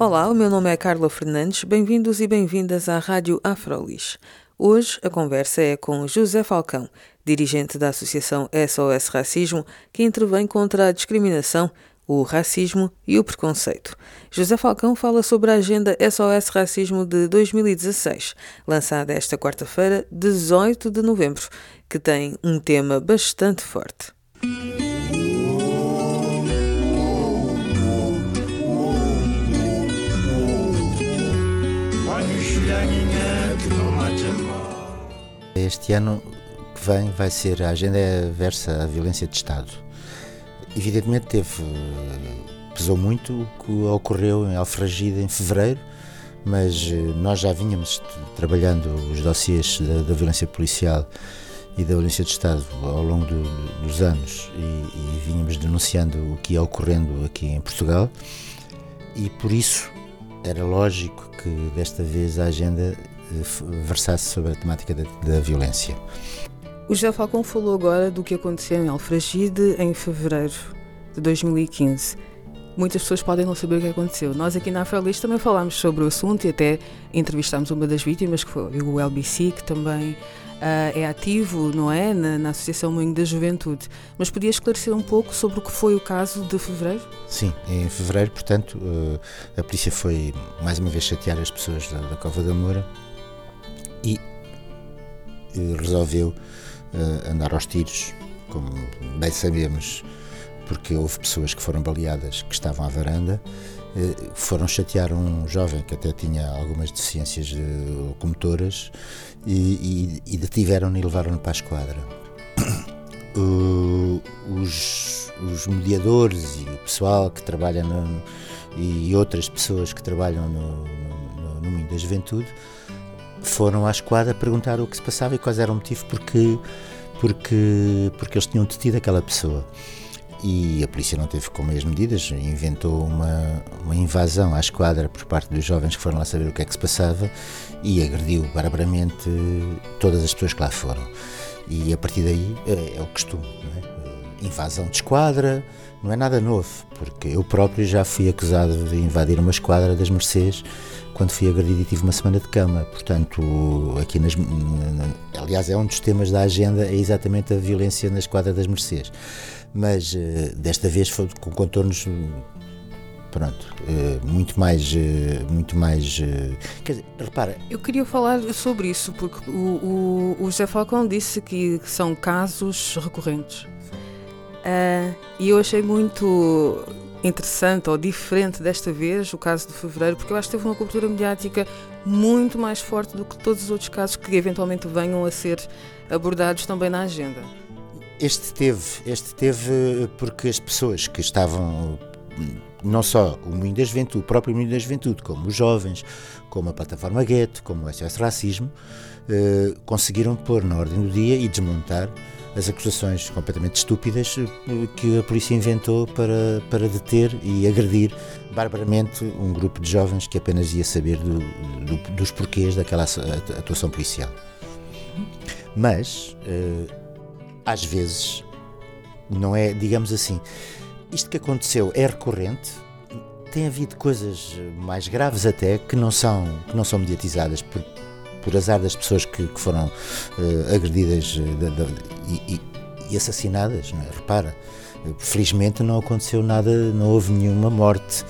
Olá, o meu nome é Carla Fernandes. Bem-vindos e bem-vindas à Rádio Afrolis. Hoje a conversa é com José Falcão, dirigente da Associação SOS Racismo, que intervém contra a discriminação, o racismo e o preconceito. José Falcão fala sobre a agenda SOS Racismo de 2016, lançada esta quarta-feira, 18 de novembro, que tem um tema bastante forte. Este ano que vem vai ser a agenda versa a violência de Estado. Evidentemente teve pesou muito o que ocorreu em Alfragida em fevereiro, mas eh, nós já vínhamos trabalhando os dossiês da, da violência policial e da violência de Estado ao longo do, dos anos e, e vínhamos denunciando o que ia ocorrendo aqui em Portugal e por isso era lógico que desta vez a agenda versasse sobre a temática da, da violência. O José Falcão falou agora do que aconteceu em Alfragide em fevereiro de 2015. Muitas pessoas podem não saber o que aconteceu. Nós aqui na Afrolis também falámos sobre o assunto e até entrevistámos uma das vítimas, que foi o LBC, que também uh, é ativo, não é, na, na Associação Moinho da Juventude. Mas podia esclarecer um pouco sobre o que foi o caso de fevereiro? Sim, em fevereiro, portanto, uh, a polícia foi mais uma vez chatear as pessoas da, da Cova da Moura e resolveu uh, andar aos tiros, como bem sabemos, porque houve pessoas que foram baleadas que estavam à varanda, uh, foram chatear um jovem que até tinha algumas deficiências locomotoras e, e, e detiveram-no e levaram-no para a esquadra. Uh, os, os, mediadores e o pessoal que trabalha no, e outras pessoas que trabalham no, no, no, no da Juventude foram à esquadra perguntar o que se passava e quais eram o motivo porque, porque, porque eles tinham detido aquela pessoa. E a polícia não teve como as medidas, inventou uma, uma invasão à esquadra por parte dos jovens que foram lá saber o que é que se passava e agrediu barbaramente todas as pessoas que lá foram. E a partir daí é, é o costume, é? Invasão de esquadra, não é nada novo, porque eu próprio já fui acusado de invadir uma esquadra das Mercês quando fui agredido e tive uma semana de cama. Portanto, aqui nas. Aliás, é um dos temas da agenda, é exatamente a violência na esquadra das Mercês. Mas eh, desta vez foi com contornos pronto, eh, muito mais, eh, muito mais, quer dizer, repara. Eu queria falar sobre isso porque o, o, o José Falcão disse que são casos recorrentes uh, e eu achei muito interessante ou diferente desta vez, o caso de fevereiro, porque eu acho que teve uma cobertura mediática muito mais forte do que todos os outros casos que eventualmente venham a ser abordados também na agenda. Este teve, este teve porque as pessoas que estavam não só o Moinho da Juventude, o próprio Moinho da Juventude, como os jovens, como a plataforma Gueto, como o SOS Racismo, eh, conseguiram pôr na ordem do dia e desmontar as acusações completamente estúpidas eh, que a polícia inventou para, para deter e agredir barbaramente um grupo de jovens que apenas ia saber do, do, dos porquês daquela atuação policial. Mas, uh, às vezes, não é, digamos assim, isto que aconteceu é recorrente. Tem havido coisas mais graves até que não são, que não são mediatizadas por, por azar das pessoas que, que foram uh, agredidas uh, de, de, e, e, assassinadas. É? Repara, felizmente não aconteceu nada, não houve nenhuma morte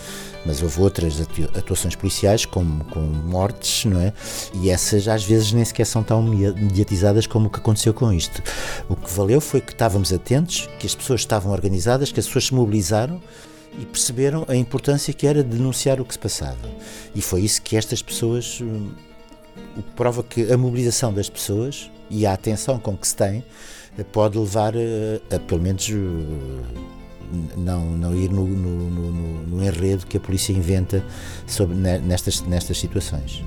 mas houve outras atuações policiais com mortes, não é? E essas às vezes nem sequer são tão mediatizadas como o que aconteceu com isto. O que valeu foi que estávamos atentos, que as pessoas estavam organizadas, que as pessoas se mobilizaram e perceberam a importância que era denunciar o que se passava. E foi isso que estas pessoas hum, o que prova que a mobilização das pessoas e a atenção com que se tem eh, pode levar a, a pelo menos não, não ir no, no, no, no enredo que a polícia inventa sobre, nestas, nestas situações.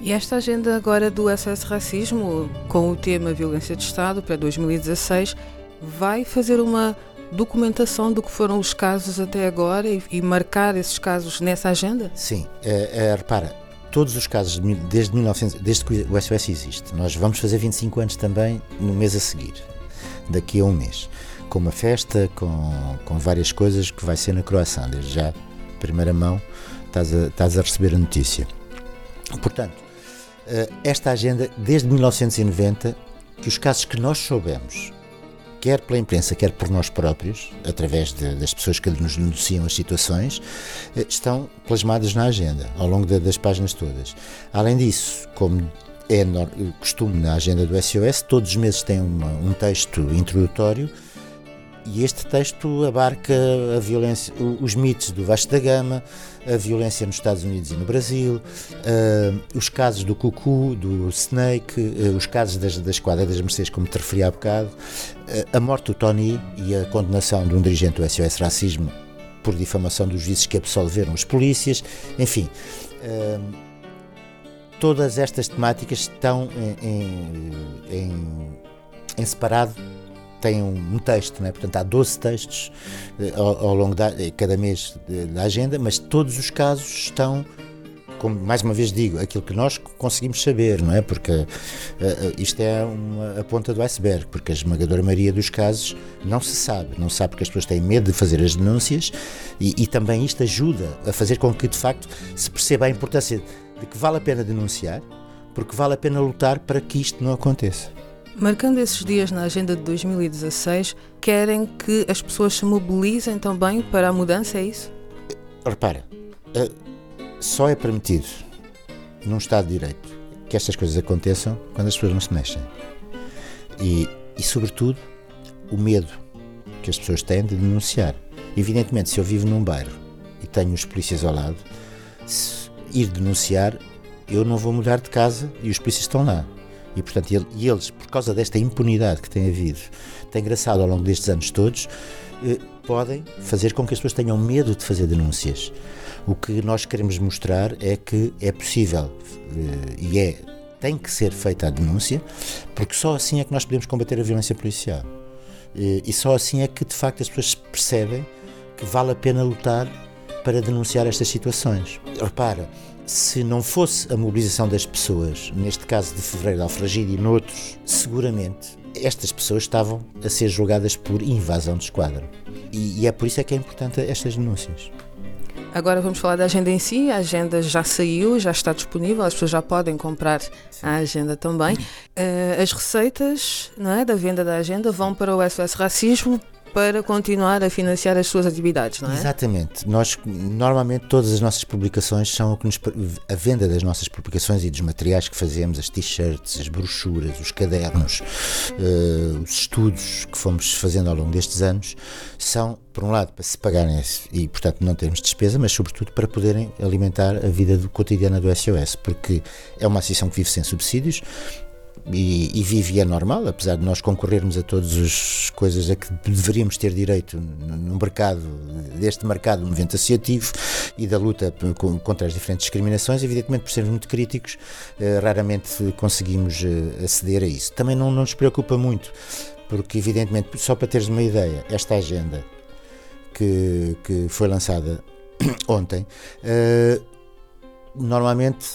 E esta agenda agora do SOS Racismo, com o tema Violência de Estado para 2016, vai fazer uma documentação do que foram os casos até agora e, e marcar esses casos nessa agenda? Sim, é, é, repara, todos os casos desde, 1900, desde que o SOS existe. Nós vamos fazer 25 anos também no mês a seguir, daqui a um mês, com uma festa, com, com várias coisas que vai ser na Croação. Desde já, primeira mão, estás a, estás a receber a notícia. Portanto, eh, esta agenda, desde 1990, que os casos que nós soubemos, quer pela imprensa, quer por nós próprios, através de, das pessoas que nos denunciam as situações, eh, estão plasmadas na agenda, ao longo de, das páginas todas. Além disso, como é costume na agenda do SOS, todos os meses tem uma, um texto introdutório e este texto abarca a violência, os mitos do Vasco da Gama, a violência nos Estados Unidos e no Brasil, uh, os casos do Cucu, do Snake, uh, os casos das, da Esquadra das Mercedes, como te referi há bocado, uh, a morte do Tony e a condenação de um dirigente do SOS Racismo por difamação dos juízes que absolveram os polícias, enfim. todas estas temáticas estão em, em, em, em separado tem um, texto, né? portanto há 12 textos eh, ao, ao, longo da eh, cada mês da agenda, mas todos os casos estão como mais uma vez digo, aquilo que nós conseguimos saber, não é? Porque uh, isto é uma, a ponta do iceberg, porque a esmagadora maioria dos casos não se sabe, não se sabe porque as pessoas têm medo de fazer as denúncias e, e também isto ajuda a fazer com que de facto se perceba a importância de que vale a pena denunciar, porque vale a pena lutar para que isto não aconteça. Marcando esses dias na agenda de 2016, querem que as pessoas se mobilizem também para a mudança, é isso? Repara, eh, só é permitido num Estado de Direito que estas coisas aconteçam quando as pessoas não se mexem. E, e sobretudo, o medo que as pessoas têm de denunciar. Evidentemente, se eu vivo num bairro e tenho os polícias ao lado, ir denunciar, eu não vou mudar de casa e os polícias estão lá. E, portanto, e eles, por causa desta impunidade que tem havido, tem engraçado ao longo destes anos todos, eh, podem fazer com que as pessoas tenham medo de fazer denúncias. O que nós queremos mostrar é que é possível eh, e é tem que ser feita a denúncia, porque só assim é que nós podemos combater a violência policial. Eh, e só assim é que de facto as pessoas percebem que vale a pena lutar para denunciar estas situações. Repara, se não fosse a mobilização das pessoas, neste caso de Fevereiro de Alfragide e noutros, seguramente estas pessoas estavam a ser julgadas por invasão de esquadra. E, e é por isso é que é importante estas denúncias. Agora vamos falar da agenda em si. A agenda já saiu, já está disponível, as pessoas já podem comprar a agenda também. Uh, as receitas não é, da venda da agenda vão para o SOS Racismo para continuar a financiar as suas atividades, não é? Exatamente. Nós, normalmente, todas as nossas publicações são o que nos. A venda das nossas publicações e dos materiais que fazemos, as t-shirts, as brochuras, os cadernos, uh, os estudos que fomos fazendo ao longo destes anos, são, por um lado, para se pagarem e, portanto, não termos despesa, mas, sobretudo, para poderem alimentar a vida do, cotidiana do SOS, porque é uma associação que vive sem subsídios e, e vive e é normal, apesar de nós concorrermos a todas as coisas a que deveríamos ter direito no mercado, deste mercado do movimento associativo e da luta contra as diferentes discriminações, evidentemente por sermos muito críticos, eh, raramente conseguimos eh, aceder a isso. Também não, não nos preocupa muito, porque evidentemente, só para teres uma ideia, esta agenda que, que foi lançada ontem, uh, normalmente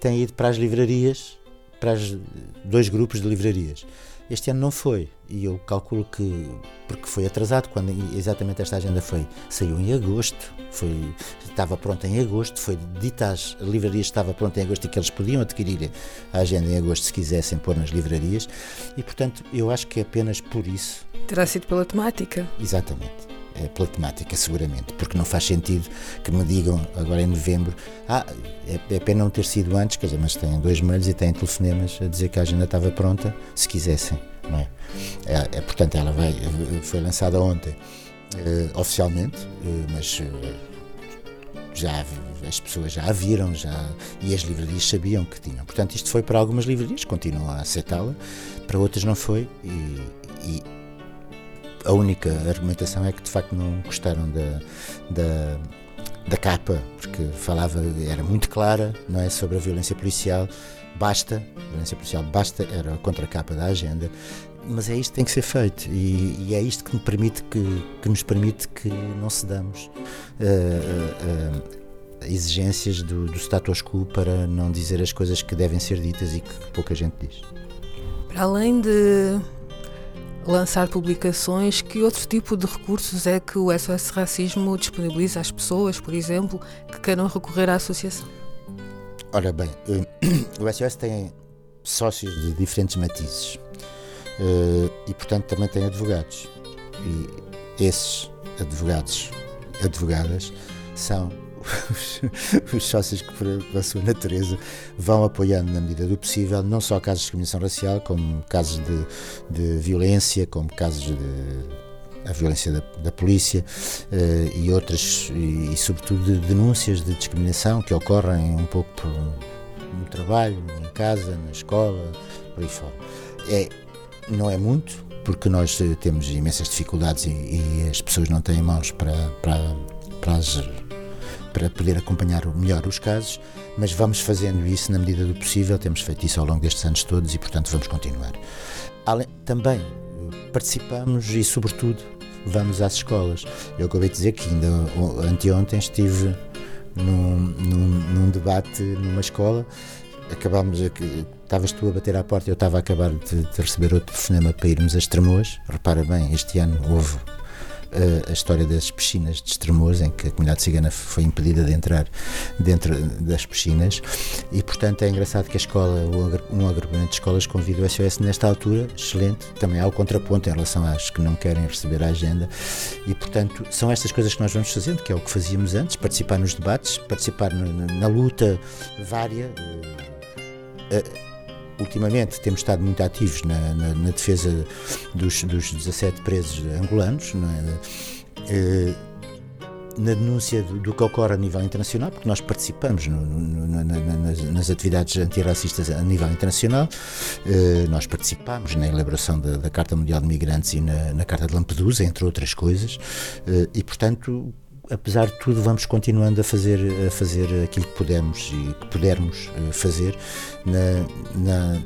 tem ido para as livrarias para os dois grupos de livrarias. Este ano não foi, e eu calculo que, porque foi atrasado, quando exatamente esta agenda foi, saiu em agosto, foi, estava pronta em agosto, foi dita às livrarias que estava pronta em agosto e que eles podiam adquirir a agenda em agosto se quisessem pôr nas livrarias, e portanto eu acho que é apenas por isso. Terá sido pela temática. Exatamente pela temática, seguramente, porque não faz sentido que me digam agora em novembro, ah, é, é pena não ter sido antes, quer dizer, mas têm dois mails e têm telefonemas a dizer que a agenda estava pronta, se quisessem, não é? é, é portanto, ela vai, foi lançada ontem, uh, oficialmente, uh, mas já as pessoas já a viram já, e as livrarias sabiam que tinham. Portanto, isto foi para algumas livrarias, continuam a aceitá-la, para outras não foi, e, e a única argumentação é que de facto não gostaram da, da, da capa, porque falava, era muito clara, não é? Sobre a violência policial, basta, violência policial basta, era a contracapa da agenda, mas é isto que tem que ser feito e, e é isto que, me permite que, que, nos permite que não cedamos uh, uh, uh, exigências do, do status quo para não dizer as coisas que devem ser ditas e que pouca gente diz. Para além de lançar publicações, que outro tipo de recursos é que o SOS Racismo disponibiliza às pessoas, por exemplo, que queiram recorrer à associação? Ora bem, eh, o SOS tem sócios de diferentes matizes eh, e, portanto, também tem advogados. E esses advogados, advogadas, são os, os sócios que, pela sua natureza, vão apoiando na medida do possível, não só casos de discriminação racial, como casos de, de violência, como casos de a violência da, da polícia uh, e outras, e, e, sobretudo de denúncias de discriminação que ocorrem um pouco por, no trabalho, em casa, na escola, por aí fora. É, não é muito, porque nós eh, temos imensas dificuldades e, e as pessoas não têm mãos para, para, para as para poder acompanhar melhor os casos, mas vamos fazendo isso na medida do possível, temos feito isso ao longo destes anos todos e, portanto, vamos continuar. Além, também participamos e, sobretudo, vamos às escolas. Eu acabei de dizer que ainda anteontem estive num, num, num debate numa escola acabámos aqui, estavas tu a bater à porta, eu estava a acabar de, de receber outro telefonema para irmos a Estremoas. Repara bem, este ano houve a história das piscinas de Estremoz, em que a comunidade cigana foi impedida de entrar dentro das piscinas, e portanto é engraçado que a escola, um agrupamento de escolas convida o SOS nesta altura, excelente, também há o contraponto em relação às que não querem receber a agenda, e portanto são estas coisas que nós vamos fazendo, que é o que fazíamos antes, participar nos debates, participar na, luta vária. Uh, ultimamente temos estado muito ativos na, na, na defesa dos, dos 17 presos angolanos, é? Eh, na denúncia do, do, que ocorre a nível internacional, porque nós participamos no, no, na, nas, nas, atividades antirracistas a nível internacional, eh, nós participamos na elaboração da, da, Carta Mundial de Migrantes e na, na, Carta de Lampedusa, entre outras coisas, eh, e portanto apesar de tudo, vamos continuando a fazer, a fazer aquilo que podemos e que pudermos eh, fazer na, na,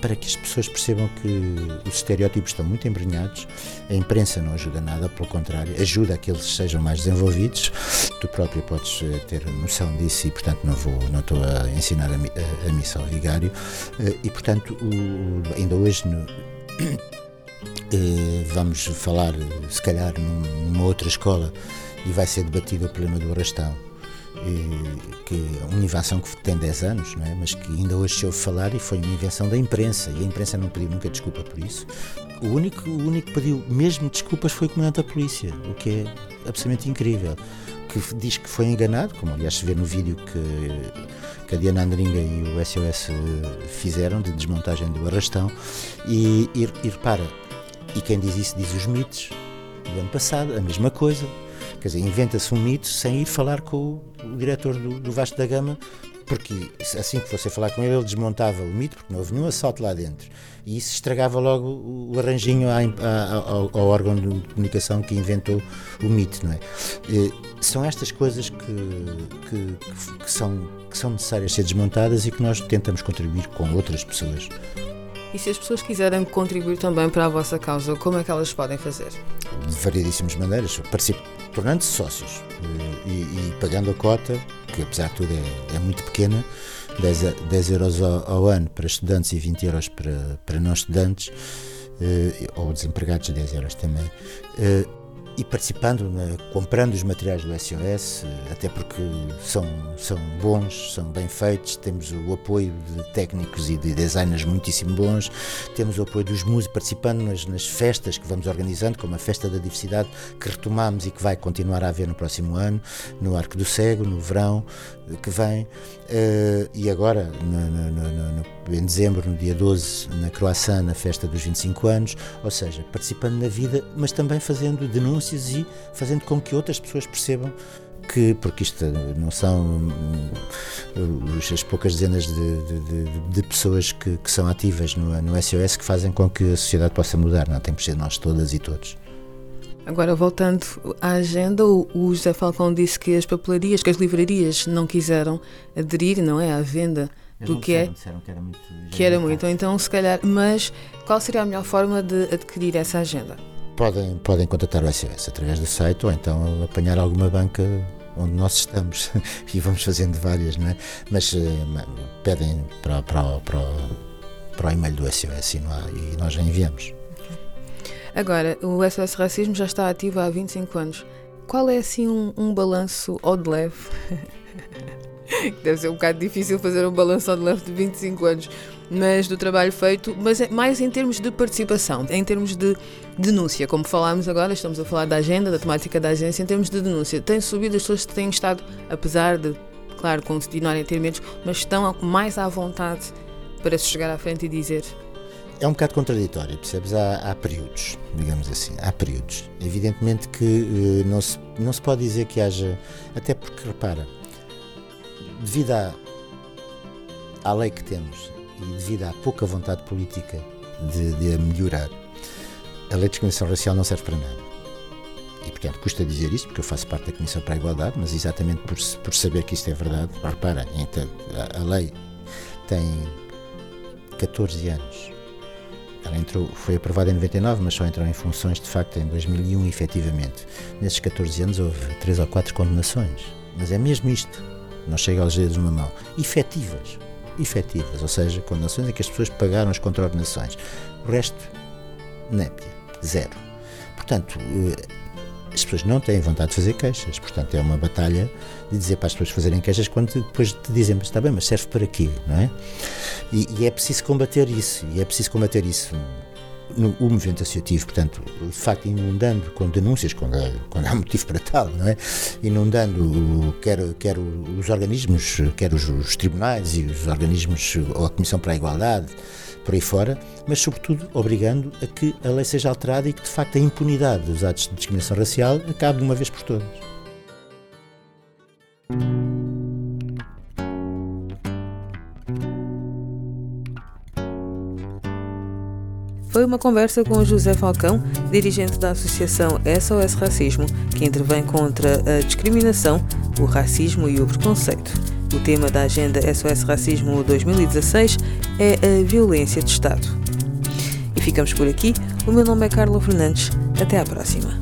para que as pessoas percebam que os estereótipos estão muito embrenhados, a imprensa não ajuda nada, pelo contrário, ajuda a que eles sejam mais desenvolvidos. Tu próprio podes eh, ter noção disso e, portanto, não vou, não estou a ensinar a, a, a missa ao vigário. Eh, e, portanto, o, ainda hoje no, vamos falar, se calhar, numa outra escola e vai ser debatido o problema do arrastão. Que é uma invenção que tem 10 anos, não é? mas que ainda hoje se ouve falar e foi uma invenção da imprensa e a imprensa não pediu nunca desculpa por isso. O único, o único que pediu mesmo desculpas foi o comandante da polícia, o que é absolutamente incrível. Que diz que foi enganado, como aliás se vê no vídeo que, que a Diana Andringa e o SOS fizeram de desmontagem do arrastão. E, e, e repara, e quem diz isso diz os mitos do ano passado, a mesma coisa Quer dizer, inventa-se um mito sem ir falar com o, diretor do, do Vasco da Gama, porque assim que fosse falar com ele, ele desmontava o mito, porque não houve nenhum assalto lá dentro. E isso estragava logo o, arranjinho à, à, ao, ao, órgão de comunicação que inventou o mito, não é? E, são estas coisas que, que, que, são, que são necessárias ser desmontadas e que nós tentamos contribuir com outras pessoas. E se as pessoas quiserem contribuir também para a vossa causa, como é que elas podem fazer? De variedíssimas maneiras. Tornando-se sócios eh, e, e, pagando a cota, que apesar de tudo é, é muito pequena, 10, 10 euros ao, ao, ano para estudantes e 20 euros para, para não estudantes, eh, ou desempregados, 10 euros também. Eh, e participando, né, comprando os materiais do SOS, até porque são, são bons, são bem feitos, temos o apoio de técnicos e de designers muitíssimo bons, temos o apoio dos músicos participando nas, nas festas que vamos organizando, como a Festa da Diversidade, que retomamos e que vai continuar a haver no próximo ano, no Arco do Cego, no verão que vem, uh, e agora, no, no, no, em dezembro, no dia 12, na Croácia, na festa dos 25 anos, ou seja, participando na vida, mas também fazendo denúncias denúncias e fazendo com que outras pessoas percebam que, porque isto não são hum, as poucas dezenas de, de, de, de pessoas que, que, são ativas no, no SOS que fazem com que a sociedade possa mudar, não tem que ser nós todas e todos. Agora, voltando à agenda, o José Falcão disse que as papelarias, que as livrarias não quiseram aderir, não é, à venda Eles do que é. disseram que era muito. Que era muito, então se calhar, mas qual seria a melhor forma de adquirir essa agenda? Podem, podem contatar o SOS através do site ou então apanhar alguma banca onde nós estamos e vamos fazendo várias, não é? Mas uh, pedem para, para, para, para o e-mail do SOS e, há, e nós enviamos. Agora, o SOS Racismo já está ativo há 25 anos. Qual é assim um, um balanço ao de leve? Deve ser um bocado difícil fazer um balanço de leve de 25 anos, mas do trabalho feito, mas é mais em termos de participação, em termos de denúncia, como falámos agora, estamos a falar da agenda, da temática da agência, em termos de denúncia. Tem subido as pessoas têm estado, apesar de, claro, continuarem a ter medos, mas estão mais à vontade para se chegar à frente e dizer é um bocado contraditório, percebes? Há, há, períodos, digamos assim, há períodos. Evidentemente que uh, não, se, não se pode dizer que haja, até porque, repara, devido à, à lei que temos e devido à pouca vontade política de, de melhorar, a lei de discriminação racial não serve para nada. E, portanto, custa dizer isto, porque eu faço parte da Comissão para a Igualdade, mas exatamente por, por saber que isto é verdade, repara, então, a, a lei tem 14 anos ela entrou, foi aprovada em 99, mas só entrou em funções de facto em 2001, efetivamente. Nesses 14 anos houve três ou quatro condenações. Mas é mesmo isto. Não chega aos dedos numa mão. Efetivas. Efetivas. Ou seja, condenações em que as pessoas pagaram as contraordenações. O resto, népia. Zero. Portanto, eh, as pessoas não têm vontade de fazer queixas. Portanto, é uma batalha de dizer para as pessoas fazerem queixas quando depois te dizem, mas está bem, mas serve para quê, não é? E, e é preciso combater isso, e é preciso combater isso no, o movimento associativo, portanto, de facto, inundando com denúncias, quando há, quando há motivo para tal, não é? Inundando quer, quer os organismos, quer os, os tribunais e os organismos, ou a Comissão para a Igualdade, por aí fora, mas sobretudo obrigando a que a lei seja alterada e que de facto a impunidade dos atos de discriminação racial acabe de uma vez por todas. Foi uma conversa com José Falcão, dirigente da Associação SOS Racismo, que intervém contra a discriminação, o racismo e o preconceito. O tema da Agenda SOS Racismo 2016 é a violência de Estado. E ficamos por aqui. O meu nome é Carla Fernandes. Até à próxima.